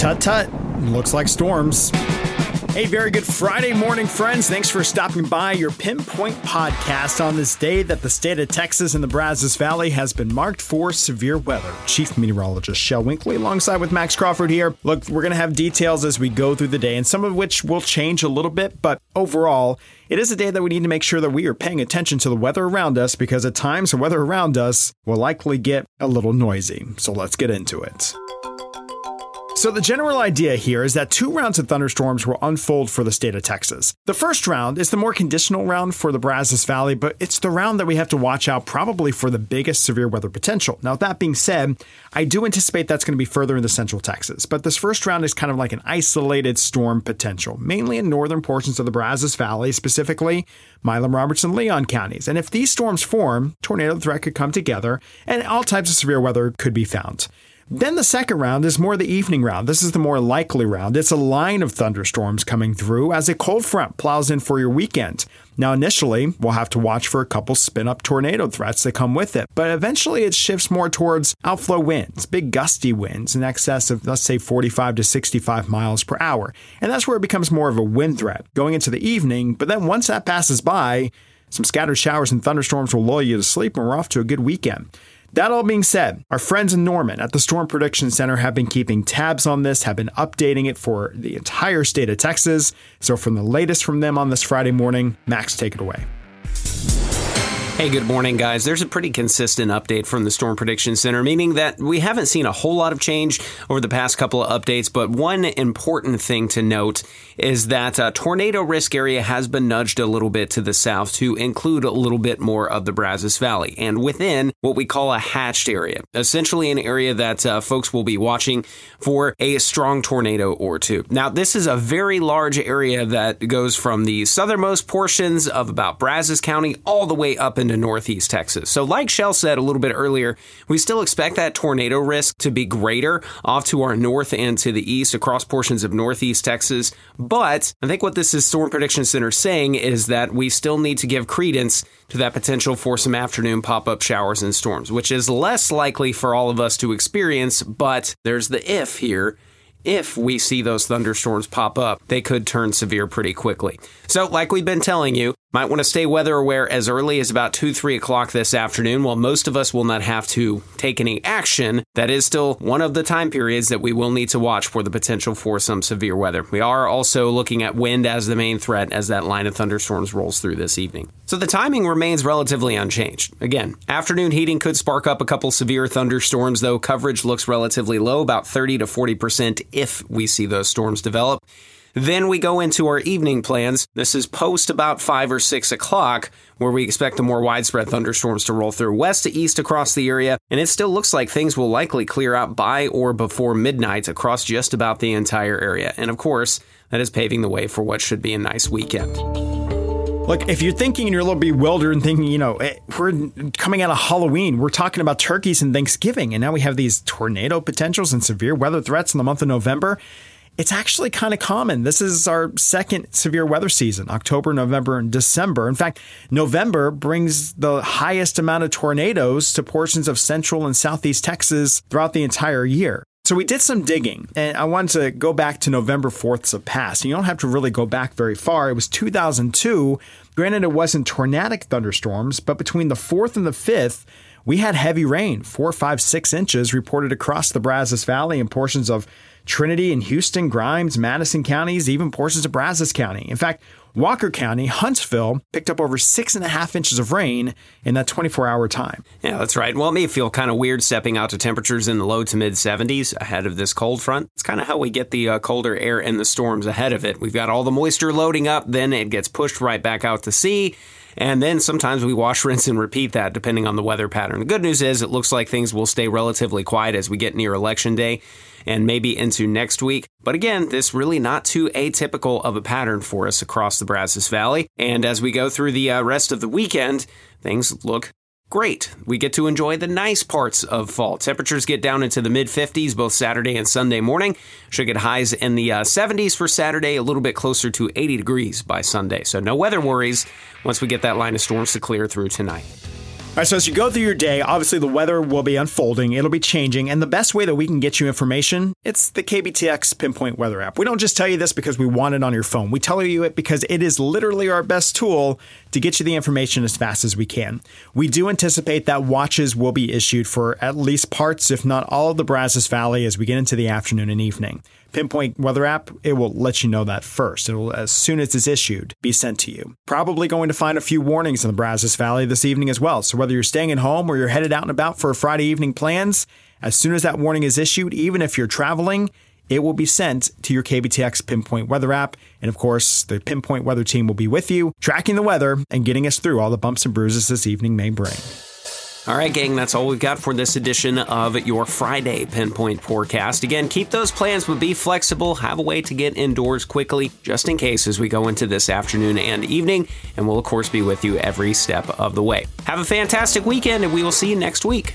Tut tut. Looks like storms. Hey, very good Friday morning, friends. Thanks for stopping by your Pinpoint podcast on this day that the state of Texas and the Brazos Valley has been marked for severe weather. Chief Meteorologist Shel Winkley alongside with Max Crawford here. Look, we're going to have details as we go through the day, and some of which will change a little bit, but overall, it is a day that we need to make sure that we are paying attention to the weather around us because at times the weather around us will likely get a little noisy. So let's get into it. So, the general idea here is that two rounds of thunderstorms will unfold for the state of Texas. The first round is the more conditional round for the Brazos Valley, but it's the round that we have to watch out probably for the biggest severe weather potential. Now, that being said, I do anticipate that's going to be further into central Texas, but this first round is kind of like an isolated storm potential, mainly in northern portions of the Brazos Valley, specifically Milam, Robertson, Leon counties. And if these storms form, tornado threat could come together and all types of severe weather could be found. Then the second round is more the evening round. This is the more likely round. It's a line of thunderstorms coming through as a cold front plows in for your weekend. Now, initially, we'll have to watch for a couple spin up tornado threats that come with it, but eventually it shifts more towards outflow winds, big gusty winds in excess of, let's say, 45 to 65 miles per hour. And that's where it becomes more of a wind threat going into the evening. But then once that passes by, some scattered showers and thunderstorms will lull you to sleep, and we're off to a good weekend. That all being said, our friends in Norman at the Storm Prediction Center have been keeping tabs on this, have been updating it for the entire state of Texas. So, from the latest from them on this Friday morning, Max, take it away. Hey, good morning, guys. There's a pretty consistent update from the Storm Prediction Center, meaning that we haven't seen a whole lot of change over the past couple of updates. But one important thing to note is that a tornado risk area has been nudged a little bit to the south to include a little bit more of the Brazos Valley and within what we call a hatched area, essentially an area that uh, folks will be watching for a strong tornado or two. Now, this is a very large area that goes from the southernmost portions of about Brazos County all the way up into into northeast Texas. So, like Shel said a little bit earlier, we still expect that tornado risk to be greater off to our north and to the east across portions of northeast Texas. But I think what this is Storm Prediction Center saying is that we still need to give credence to that potential for some afternoon pop up showers and storms, which is less likely for all of us to experience. But there's the if here if we see those thunderstorms pop up, they could turn severe pretty quickly. So, like we've been telling you, might want to stay weather aware as early as about 2 3 o'clock this afternoon. While most of us will not have to take any action, that is still one of the time periods that we will need to watch for the potential for some severe weather. We are also looking at wind as the main threat as that line of thunderstorms rolls through this evening. So the timing remains relatively unchanged. Again, afternoon heating could spark up a couple severe thunderstorms, though coverage looks relatively low, about 30 to 40% if we see those storms develop. Then we go into our evening plans. This is post about 5 or 6 o'clock, where we expect the more widespread thunderstorms to roll through west to east across the area, and it still looks like things will likely clear out by or before midnight across just about the entire area. And of course, that is paving the way for what should be a nice weekend. Look, if you're thinking and you're a little bewildered and thinking, you know, eh, we're coming out of Halloween, we're talking about turkeys and Thanksgiving, and now we have these tornado potentials and severe weather threats in the month of November it's actually kind of common. This is our second severe weather season October, November, and December. In fact, November brings the highest amount of tornadoes to portions of central and southeast Texas throughout the entire year. So we did some digging, and I wanted to go back to November 4th's of past. You don't have to really go back very far. It was 2002. Granted, it wasn't tornadic thunderstorms, but between the 4th and the 5th, we had heavy rain, four, five, six inches reported across the Brazos Valley and portions of Trinity and Houston, Grimes, Madison counties, even portions of Brazos County. In fact, Walker County, Huntsville, picked up over six and a half inches of rain in that 24 hour time. Yeah, that's right. Well, it may feel kind of weird stepping out to temperatures in the low to mid 70s ahead of this cold front. It's kind of how we get the uh, colder air and the storms ahead of it. We've got all the moisture loading up, then it gets pushed right back out to sea. And then sometimes we wash, rinse, and repeat that depending on the weather pattern. The good news is it looks like things will stay relatively quiet as we get near election day and maybe into next week. But again, this really not too atypical of a pattern for us across the Brazos Valley. And as we go through the uh, rest of the weekend, things look great. We get to enjoy the nice parts of fall. Temperatures get down into the mid 50s both Saturday and Sunday morning. Should get highs in the uh, 70s for Saturday, a little bit closer to 80 degrees by Sunday. So no weather worries once we get that line of storms to clear through tonight. All right, so as you go through your day, obviously the weather will be unfolding, it'll be changing, and the best way that we can get you information, it's the KBTX Pinpoint Weather app. We don't just tell you this because we want it on your phone. We tell you it because it is literally our best tool to get you the information as fast as we can. We do anticipate that watches will be issued for at least parts, if not all of the Brazos Valley as we get into the afternoon and evening. Pinpoint Weather app, it will let you know that first. It will, as soon as it's issued, be sent to you. Probably going to find a few warnings in the Brazos Valley this evening as well. So whether you're staying at home or you're headed out and about for Friday evening plans, as soon as that warning is issued, even if you're traveling, it will be sent to your KBTX Pinpoint Weather app. And of course, the Pinpoint Weather team will be with you, tracking the weather and getting us through all the bumps and bruises this evening may bring. All right, gang, that's all we've got for this edition of your Friday Pinpoint Forecast. Again, keep those plans, but be flexible. Have a way to get indoors quickly, just in case as we go into this afternoon and evening. And we'll, of course, be with you every step of the way. Have a fantastic weekend, and we will see you next week.